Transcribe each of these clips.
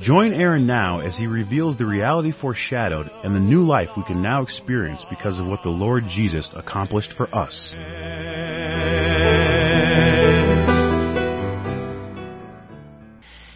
Join Aaron now as he reveals the reality foreshadowed and the new life we can now experience because of what the Lord Jesus accomplished for us.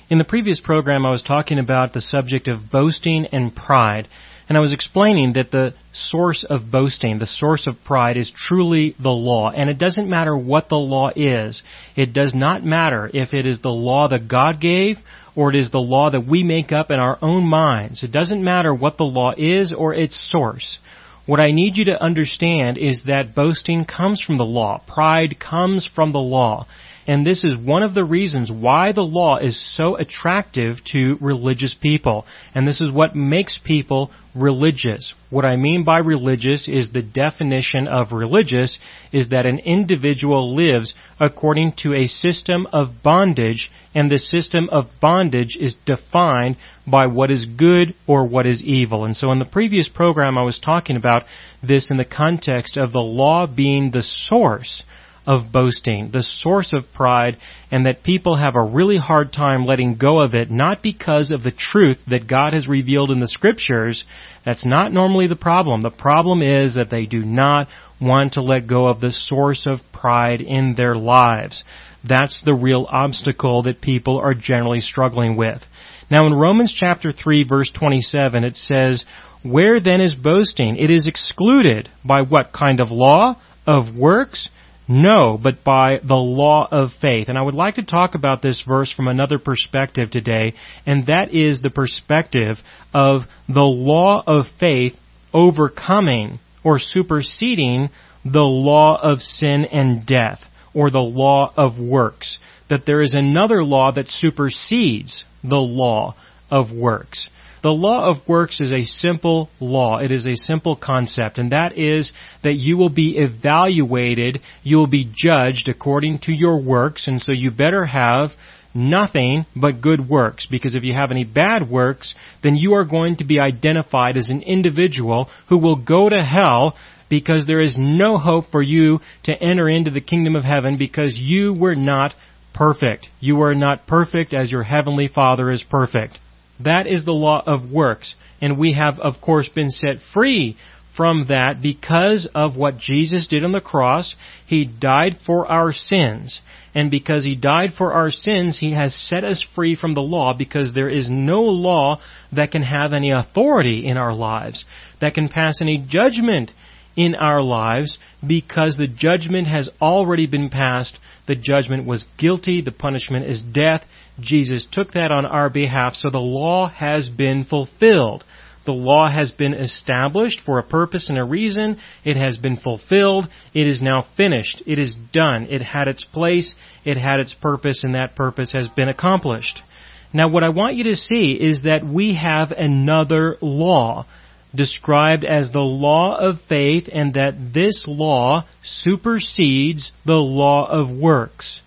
In the previous program, I was talking about the subject of boasting and pride, and I was explaining that the source of boasting, the source of pride is truly the law, and it doesn't matter what the law is. It does not matter if it is the law that God gave or it is the law that we make up in our own minds. It doesn't matter what the law is or its source. What I need you to understand is that boasting comes from the law. Pride comes from the law. And this is one of the reasons why the law is so attractive to religious people. And this is what makes people religious. What I mean by religious is the definition of religious is that an individual lives according to a system of bondage and the system of bondage is defined by what is good or what is evil. And so in the previous program I was talking about this in the context of the law being the source of boasting, the source of pride, and that people have a really hard time letting go of it, not because of the truth that God has revealed in the scriptures. That's not normally the problem. The problem is that they do not want to let go of the source of pride in their lives. That's the real obstacle that people are generally struggling with. Now in Romans chapter 3 verse 27 it says, Where then is boasting? It is excluded by what kind of law? Of works? No, but by the law of faith. And I would like to talk about this verse from another perspective today, and that is the perspective of the law of faith overcoming or superseding the law of sin and death, or the law of works. That there is another law that supersedes the law of works. The law of works is a simple law. It is a simple concept, and that is that you will be evaluated, you will be judged according to your works, and so you better have nothing but good works, because if you have any bad works, then you are going to be identified as an individual who will go to hell because there is no hope for you to enter into the kingdom of heaven because you were not perfect. You are not perfect as your heavenly Father is perfect. That is the law of works. And we have, of course, been set free from that because of what Jesus did on the cross. He died for our sins. And because He died for our sins, He has set us free from the law because there is no law that can have any authority in our lives, that can pass any judgment in our lives because the judgment has already been passed. The judgment was guilty. The punishment is death. Jesus took that on our behalf, so the law has been fulfilled. The law has been established for a purpose and a reason. It has been fulfilled. It is now finished. It is done. It had its place. It had its purpose, and that purpose has been accomplished. Now what I want you to see is that we have another law described as the law of faith and that this law supersedes the law of works.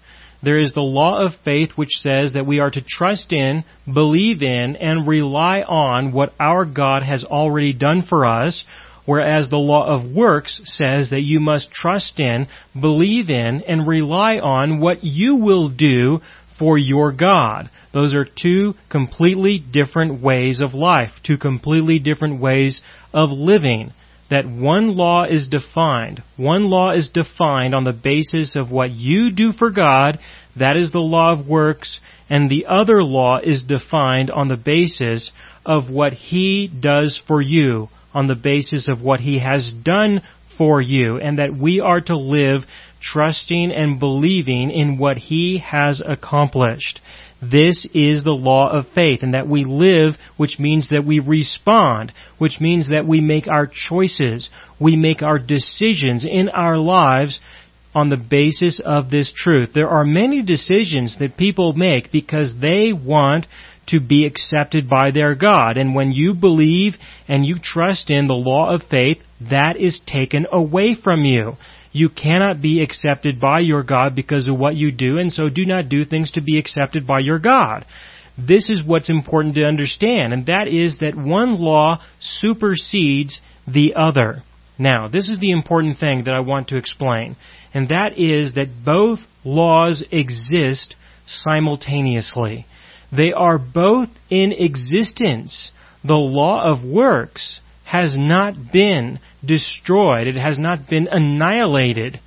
There is the law of faith which says that we are to trust in, believe in, and rely on what our God has already done for us, whereas the law of works says that you must trust in, believe in, and rely on what you will do for your God. Those are two completely different ways of life, two completely different ways of living that one law is defined. One law is defined on the basis of what you do for God, that is the law of works, and the other law is defined on the basis of what He does for you, on the basis of what He has done for you, and that we are to live trusting and believing in what He has accomplished. This is the law of faith and that we live, which means that we respond, which means that we make our choices, we make our decisions in our lives on the basis of this truth. There are many decisions that people make because they want to be accepted by their God. And when you believe and you trust in the law of faith, that is taken away from you. You cannot be accepted by your God because of what you do, and so do not do things to be accepted by your God. This is what's important to understand, and that is that one law supersedes the other. Now, this is the important thing that I want to explain, and that is that both laws exist simultaneously. They are both in existence. The law of works has not been destroyed. It has not been annihilated.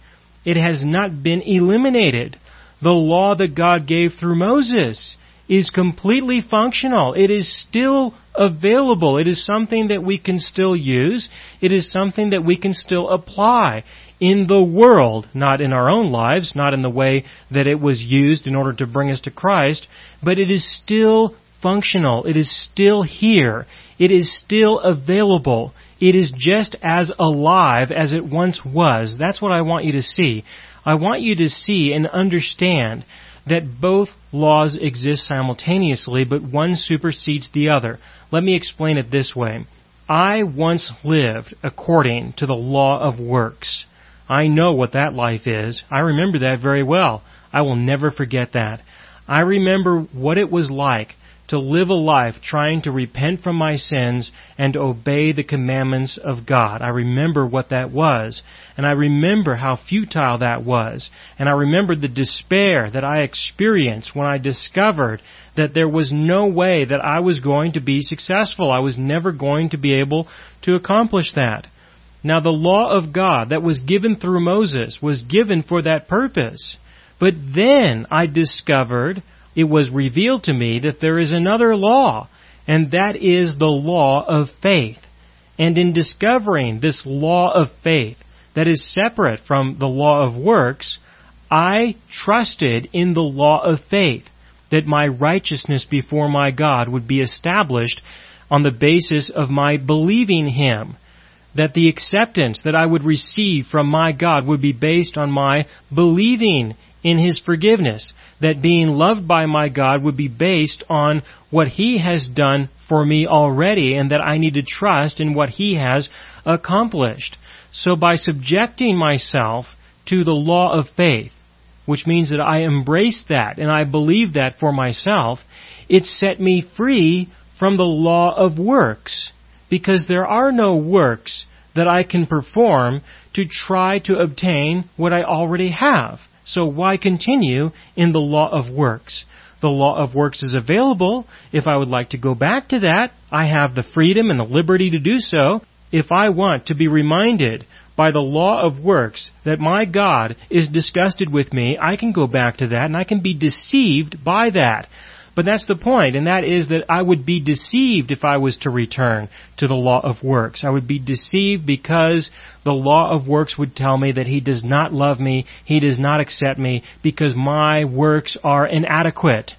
It has not been eliminated. The law that God gave through Moses is completely functional. It is still available. It is something that we can still use. It is something that we can still apply in the world, not in our own lives, not in the way that it was used in order to bring us to Christ, but it is still functional. It is still here. It is still available. It is just as alive as it once was. That's what I want you to see. I want you to see and understand that both laws exist simultaneously, but one supersedes the other. Let me explain it this way. I once lived according to the law of works. I know what that life is. I remember that very well. I will never forget that. I remember what it was like to live a life trying to repent from my sins and obey the commandments of God. I remember what that was. And I remember how futile that was. And I remember the despair that I experienced when I discovered that there was no way that I was going to be successful. I was never going to be able to accomplish that. Now the law of God that was given through Moses was given for that purpose. But then I discovered, it was revealed to me that there is another law, and that is the law of faith. And in discovering this law of faith that is separate from the law of works, I trusted in the law of faith that my righteousness before my God would be established on the basis of my believing Him that the acceptance that I would receive from my God would be based on my believing in His forgiveness. That being loved by my God would be based on what He has done for me already and that I need to trust in what He has accomplished. So by subjecting myself to the law of faith, which means that I embrace that and I believe that for myself, it set me free from the law of works because there are no works that I can perform to try to obtain what I already have. So why continue in the law of works? The law of works is available. If I would like to go back to that, I have the freedom and the liberty to do so. If I want to be reminded by the law of works that my God is disgusted with me, I can go back to that and I can be deceived by that. But that's the point, and that is that I would be deceived if I was to return to the law of works. I would be deceived because the law of works would tell me that He does not love me, He does not accept me, because my works are inadequate.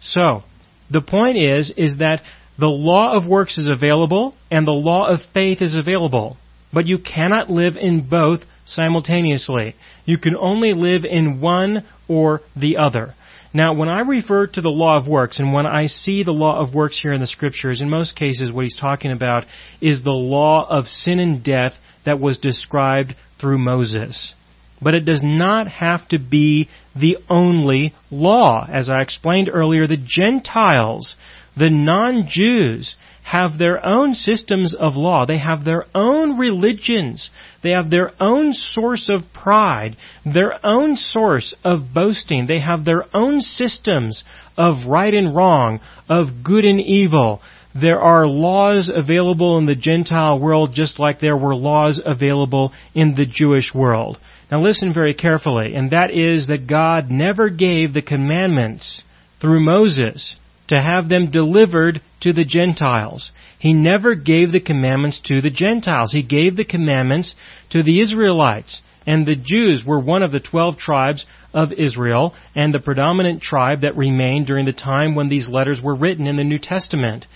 So, the point is, is that the law of works is available, and the law of faith is available. But you cannot live in both simultaneously. You can only live in one or the other. Now, when I refer to the law of works, and when I see the law of works here in the scriptures, in most cases what he's talking about is the law of sin and death that was described through Moses. But it does not have to be the only law. As I explained earlier, the Gentiles, the non-Jews, have their own systems of law. They have their own religions. They have their own source of pride, their own source of boasting. They have their own systems of right and wrong, of good and evil. There are laws available in the Gentile world just like there were laws available in the Jewish world. Now listen very carefully, and that is that God never gave the commandments through Moses to have them delivered to the Gentiles. He never gave the commandments to the Gentiles. He gave the commandments to the Israelites. And the Jews were one of the twelve tribes of Israel and the predominant tribe that remained during the time when these letters were written in the New Testament.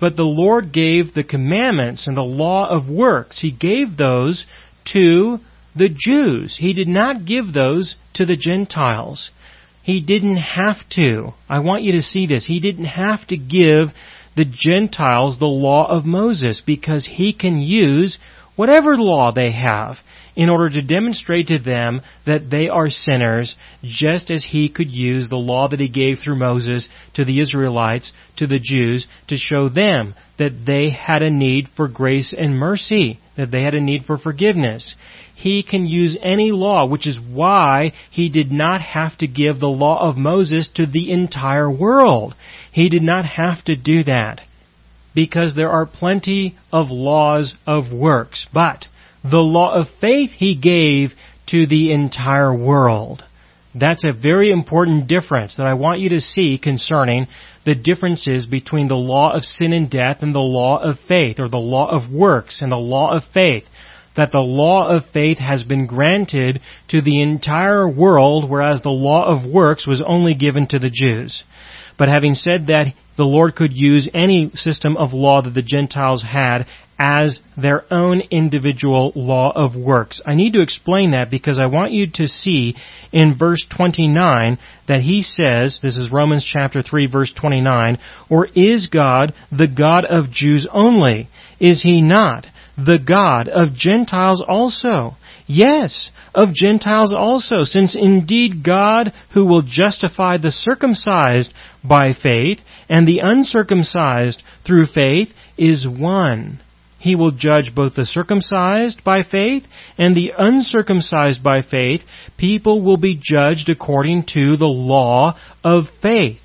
But the Lord gave the commandments and the law of works. He gave those to the Jews. He did not give those to the Gentiles. He didn't have to. I want you to see this. He didn't have to give the Gentiles the law of Moses because he can use whatever law they have in order to demonstrate to them that they are sinners, just as he could use the law that he gave through Moses to the Israelites, to the Jews, to show them that they had a need for grace and mercy, that they had a need for forgiveness. He can use any law, which is why he did not have to give the law of Moses to the entire world. He did not have to do that because there are plenty of laws of works. But the law of faith he gave to the entire world. That's a very important difference that I want you to see concerning the differences between the law of sin and death and the law of faith, or the law of works and the law of faith. That the law of faith has been granted to the entire world, whereas the law of works was only given to the Jews. But having said that, the Lord could use any system of law that the Gentiles had as their own individual law of works. I need to explain that because I want you to see in verse 29 that he says, this is Romans chapter 3 verse 29, or is God the God of Jews only? Is he not the God of Gentiles also? Yes, of Gentiles also, since indeed God who will justify the circumcised by faith and the uncircumcised through faith is one. He will judge both the circumcised by faith and the uncircumcised by faith. People will be judged according to the law of faith.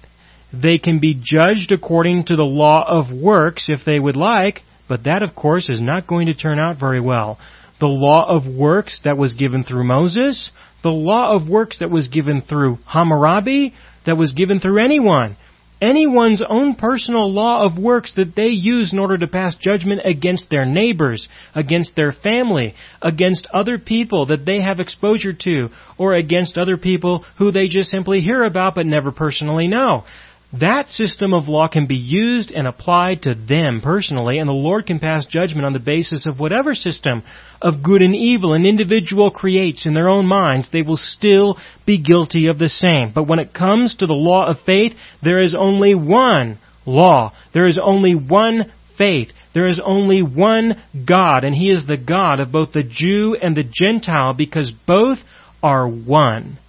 They can be judged according to the law of works if they would like, but that of course is not going to turn out very well. The law of works that was given through Moses, the law of works that was given through Hammurabi, that was given through anyone anyone's own personal law of works that they use in order to pass judgment against their neighbors, against their family, against other people that they have exposure to, or against other people who they just simply hear about but never personally know. That system of law can be used and applied to them personally, and the Lord can pass judgment on the basis of whatever system of good and evil an individual creates in their own minds. They will still be guilty of the same. But when it comes to the law of faith, there is only one law. There is only one faith. There is only one God, and He is the God of both the Jew and the Gentile because both are one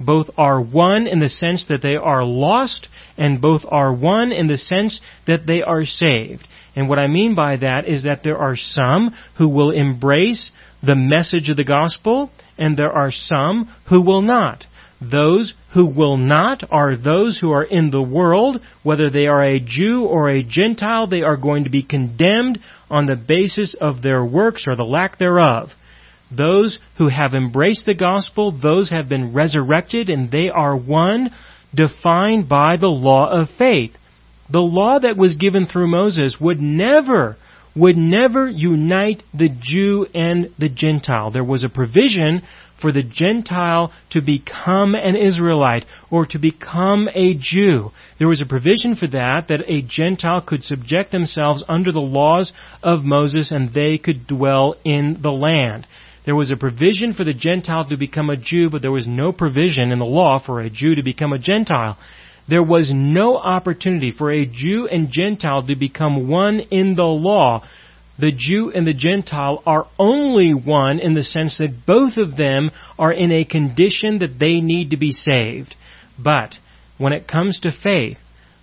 both are one in the sense that they are lost, and both are one in the sense that they are saved. And what I mean by that is that there are some who will embrace the message of the gospel, and there are some who will not. Those who will not are those who are in the world, whether they are a Jew or a Gentile, they are going to be condemned on the basis of their works or the lack thereof. Those who have embraced the gospel, those have been resurrected and they are one defined by the law of faith. The law that was given through Moses would never, would never unite the Jew and the Gentile. There was a provision for the Gentile to become an Israelite or to become a Jew. There was a provision for that, that a Gentile could subject themselves under the laws of Moses and they could dwell in the land. There was a provision for the Gentile to become a Jew, but there was no provision in the law for a Jew to become a Gentile. There was no opportunity for a Jew and Gentile to become one in the law. The Jew and the Gentile are only one in the sense that both of them are in a condition that they need to be saved. But when it comes to faith,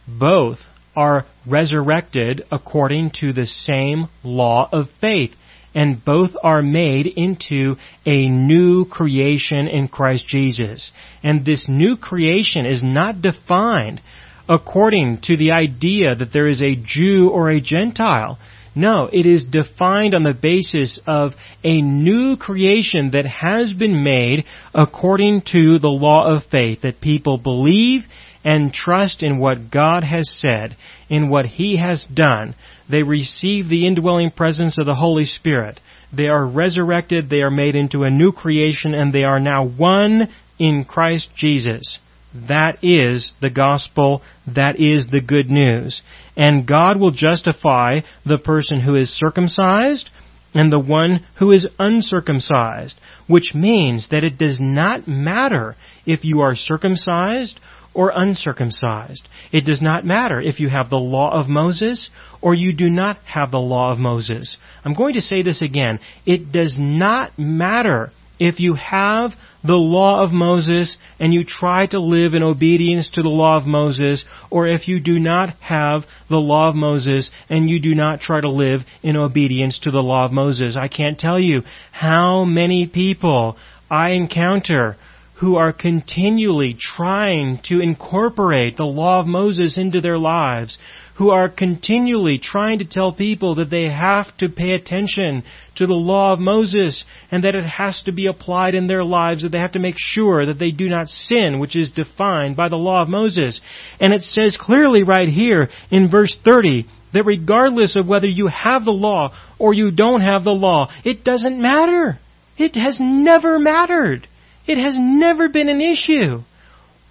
both are resurrected according to the same law of faith and both are made into a new creation in Christ Jesus. And this new creation is not defined according to the idea that there is a Jew or a Gentile. No, it is defined on the basis of a new creation that has been made according to the law of faith, that people believe and trust in what God has said, in what He has done, they receive the indwelling presence of the Holy Spirit. They are resurrected, they are made into a new creation, and they are now one in Christ Jesus. That is the gospel. That is the good news. And God will justify the person who is circumcised and the one who is uncircumcised, which means that it does not matter if you are circumcised or uncircumcised. It does not matter if you have the law of Moses or you do not have the law of Moses. I'm going to say this again. It does not matter if you have the law of Moses and you try to live in obedience to the law of Moses, or if you do not have the law of Moses and you do not try to live in obedience to the law of Moses. I can't tell you how many people I encounter who are continually trying to incorporate the law of Moses into their lives, who are continually trying to tell people that they have to pay attention to the law of Moses and that it has to be applied in their lives, that they have to make sure that they do not sin, which is defined by the law of Moses. And it says clearly right here in verse 30, that regardless of whether you have the law or you don't have the law, it doesn't matter. It has never mattered. It has never been an issue.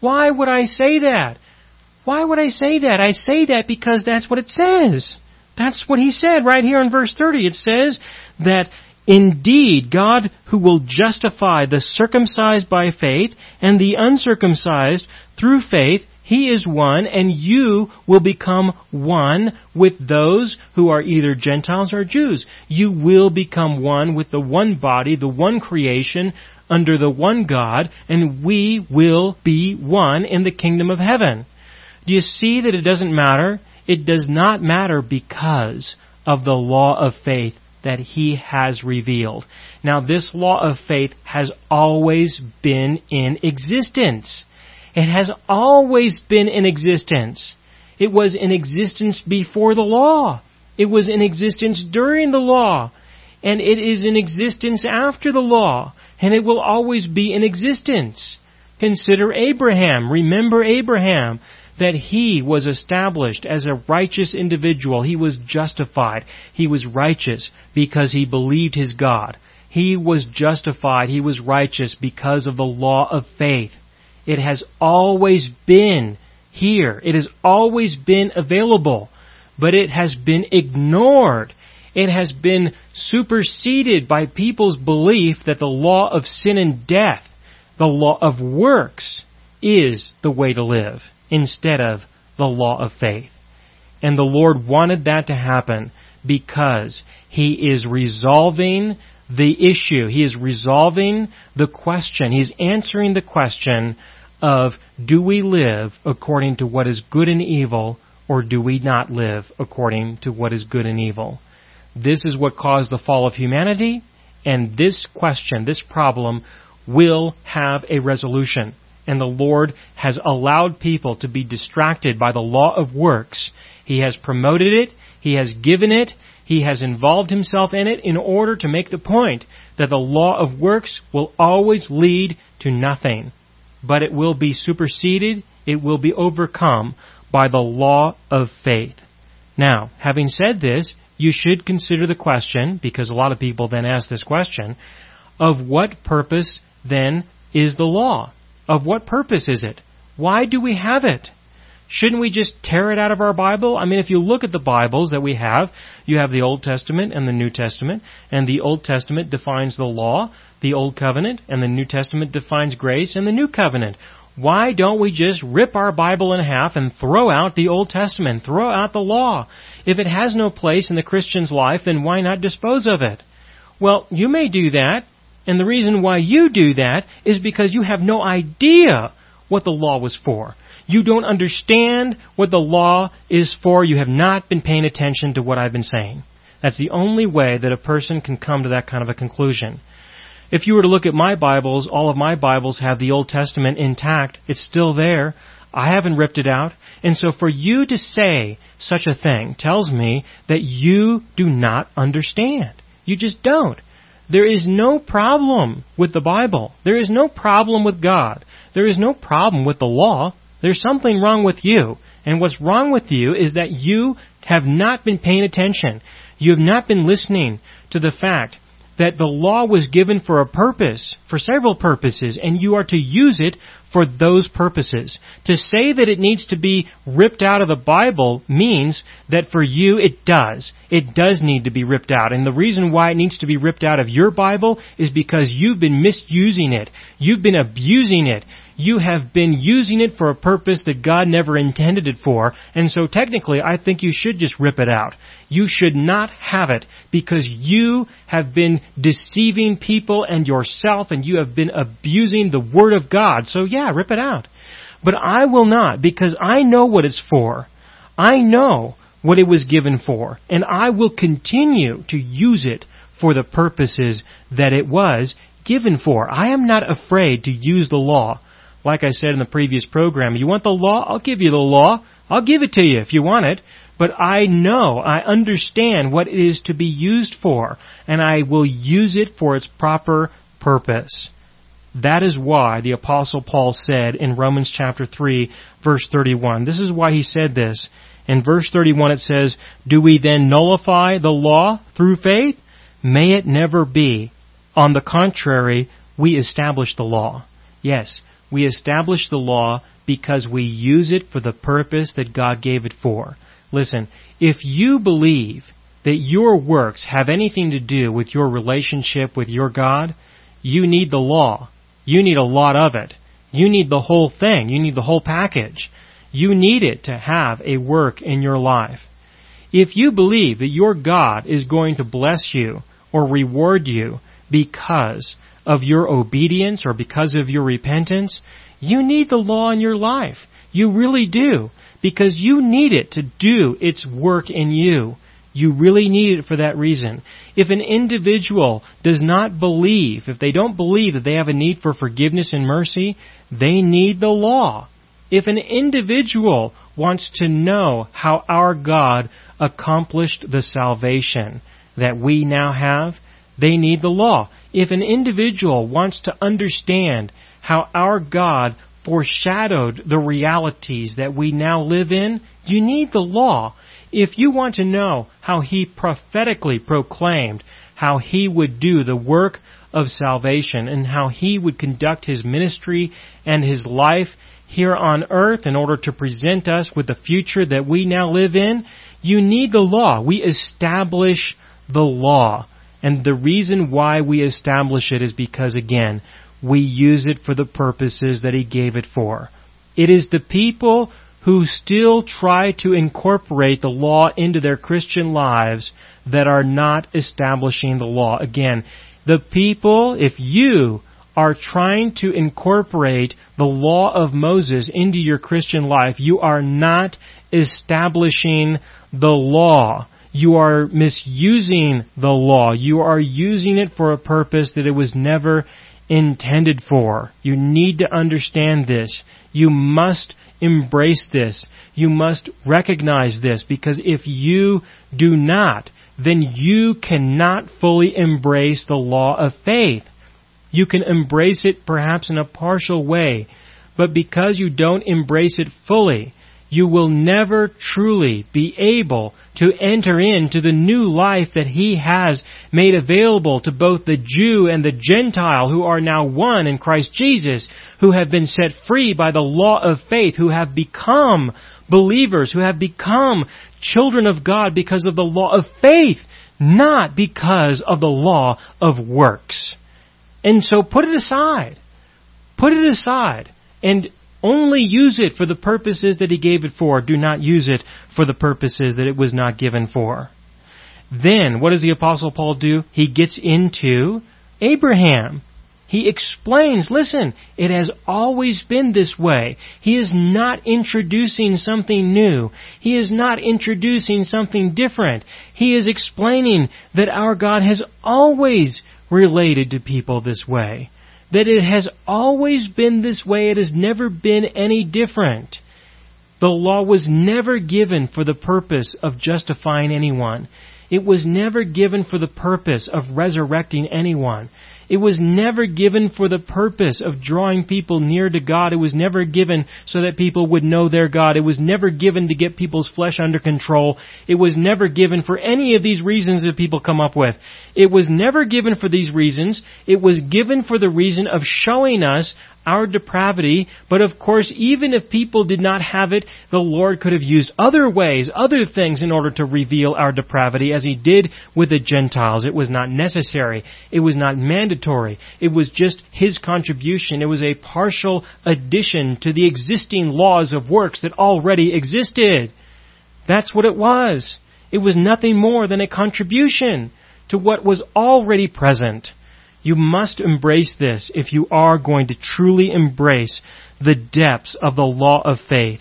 Why would I say that? Why would I say that? I say that because that's what it says. That's what he said right here in verse 30. It says that indeed God who will justify the circumcised by faith and the uncircumcised through faith he is one, and you will become one with those who are either Gentiles or Jews. You will become one with the one body, the one creation, under the one God, and we will be one in the kingdom of heaven. Do you see that it doesn't matter? It does not matter because of the law of faith that he has revealed. Now this law of faith has always been in existence. It has always been in existence. It was in existence before the law. It was in existence during the law. And it is in existence after the law. And it will always be in existence. Consider Abraham. Remember Abraham. That he was established as a righteous individual. He was justified. He was righteous because he believed his God. He was justified. He was righteous because of the law of faith. It has always been here. It has always been available. But it has been ignored. It has been superseded by people's belief that the law of sin and death, the law of works, is the way to live instead of the law of faith. And the Lord wanted that to happen because He is resolving the issue. He is resolving the question. He's answering the question of do we live according to what is good and evil or do we not live according to what is good and evil? This is what caused the fall of humanity and this question, this problem will have a resolution. And the Lord has allowed people to be distracted by the law of works. He has promoted it. He has given it. He has involved himself in it in order to make the point that the law of works will always lead to nothing but it will be superseded, it will be overcome by the law of faith. Now, having said this, you should consider the question, because a lot of people then ask this question, of what purpose then is the law? Of what purpose is it? Why do we have it? Shouldn't we just tear it out of our Bible? I mean, if you look at the Bibles that we have, you have the Old Testament and the New Testament, and the Old Testament defines the law, the Old Covenant, and the New Testament defines grace and the New Covenant. Why don't we just rip our Bible in half and throw out the Old Testament, throw out the law? If it has no place in the Christian's life, then why not dispose of it? Well, you may do that, and the reason why you do that is because you have no idea what the law was for. You don't understand what the law is for. You have not been paying attention to what I've been saying. That's the only way that a person can come to that kind of a conclusion. If you were to look at my Bibles, all of my Bibles have the Old Testament intact. It's still there. I haven't ripped it out. And so for you to say such a thing tells me that you do not understand. You just don't. There is no problem with the Bible. There is no problem with God. There is no problem with the law. There's something wrong with you. And what's wrong with you is that you have not been paying attention. You have not been listening to the fact that the law was given for a purpose, for several purposes, and you are to use it for those purposes. To say that it needs to be ripped out of the Bible means that for you it does. It does need to be ripped out. And the reason why it needs to be ripped out of your Bible is because you've been misusing it. You've been abusing it you have been using it for a purpose that God never intended it for, and so technically I think you should just rip it out. You should not have it because you have been deceiving people and yourself and you have been abusing the Word of God. So yeah, rip it out. But I will not because I know what it's for. I know what it was given for, and I will continue to use it for the purposes that it was given for. I am not afraid to use the law like I said in the previous program, you want the law? I'll give you the law. I'll give it to you if you want it. But I know, I understand what it is to be used for, and I will use it for its proper purpose. That is why the apostle Paul said in Romans chapter 3 verse 31. This is why he said this. In verse 31 it says, Do we then nullify the law through faith? May it never be. On the contrary, we establish the law. Yes, we establish the law because we use it for the purpose that God gave it for. Listen, if you believe that your works have anything to do with your relationship with your God, you need the law. You need a lot of it. You need the whole thing. You need the whole package. You need it to have a work in your life. If you believe that your God is going to bless you or reward you because of your obedience or because of your repentance, you need the law in your life. You really do. Because you need it to do its work in you. You really need it for that reason. If an individual does not believe, if they don't believe that they have a need for forgiveness and mercy, they need the law. If an individual wants to know how our God accomplished the salvation that we now have, they need the law. If an individual wants to understand how our God foreshadowed the realities that we now live in, you need the law. If you want to know how he prophetically proclaimed how he would do the work of salvation and how he would conduct his ministry and his life here on earth in order to present us with the future that we now live in, you need the law. We establish the law. And the reason why we establish it is because, again, we use it for the purposes that He gave it for. It is the people who still try to incorporate the law into their Christian lives that are not establishing the law. Again, the people, if you are trying to incorporate the law of Moses into your Christian life, you are not establishing the law you are misusing the law. You are using it for a purpose that it was never intended for. You need to understand this. You must embrace this. You must recognize this because if you do not, then you cannot fully embrace the law of faith. You can embrace it perhaps in a partial way, but because you don't embrace it fully, you will never truly be able to enter into the new life that He has made available to both the Jew and the Gentile who are now one in Christ Jesus, who have been set free by the law of faith, who have become believers, who have become children of God because of the law of faith, not because of the law of works. And so put it aside. Put it aside and only use it for the purposes that He gave it for. Do not use it for the purposes that it was not given for. Then, what does the Apostle Paul do? He gets into Abraham. He explains, listen, it has always been this way. He is not introducing something new. He is not introducing something different. He is explaining that our God has always related to people this way that it has always been this way. It has never been any different. The law was never given for the purpose of justifying anyone. It was never given for the purpose of resurrecting anyone. It was never given for the purpose of drawing people near to God. It was never given so that people would know their God. It was never given to get people's flesh under control. It was never given for any of these reasons that people come up with. It was never given for these reasons. It was given for the reason of showing us our depravity, but of course, even if people did not have it, the Lord could have used other ways, other things in order to reveal our depravity as He did with the Gentiles. It was not necessary. It was not mandatory. It was just His contribution. It was a partial addition to the existing laws of works that already existed. That's what it was. It was nothing more than a contribution to what was already present. You must embrace this if you are going to truly embrace the depths of the law of faith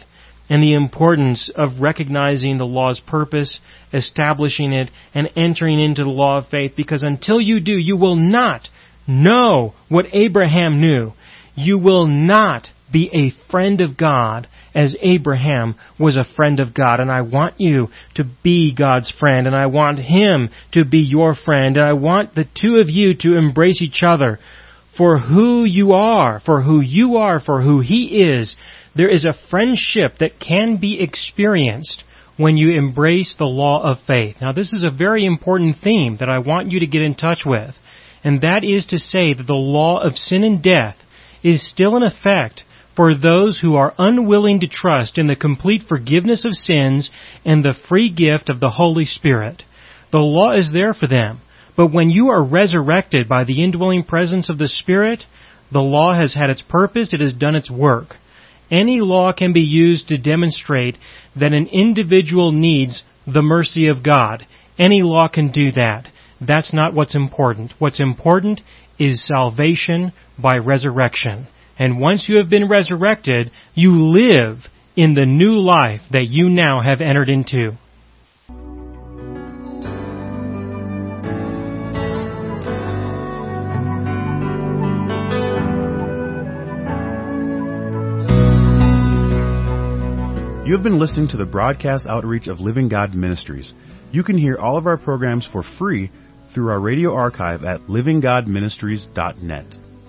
and the importance of recognizing the law's purpose, establishing it, and entering into the law of faith because until you do, you will not know what Abraham knew. You will not be a friend of God as Abraham was a friend of God. And I want you to be God's friend, and I want him to be your friend, and I want the two of you to embrace each other for who you are, for who you are, for who he is. There is a friendship that can be experienced when you embrace the law of faith. Now this is a very important theme that I want you to get in touch with. And that is to say that the law of sin and death is still in effect for those who are unwilling to trust in the complete forgiveness of sins and the free gift of the Holy Spirit. The law is there for them, but when you are resurrected by the indwelling presence of the Spirit, the law has had its purpose, it has done its work. Any law can be used to demonstrate that an individual needs the mercy of God. Any law can do that. That's not what's important. What's important is salvation by resurrection. And once you have been resurrected, you live in the new life that you now have entered into. You have been listening to the broadcast outreach of Living God Ministries. You can hear all of our programs for free through our radio archive at livinggodministries.net.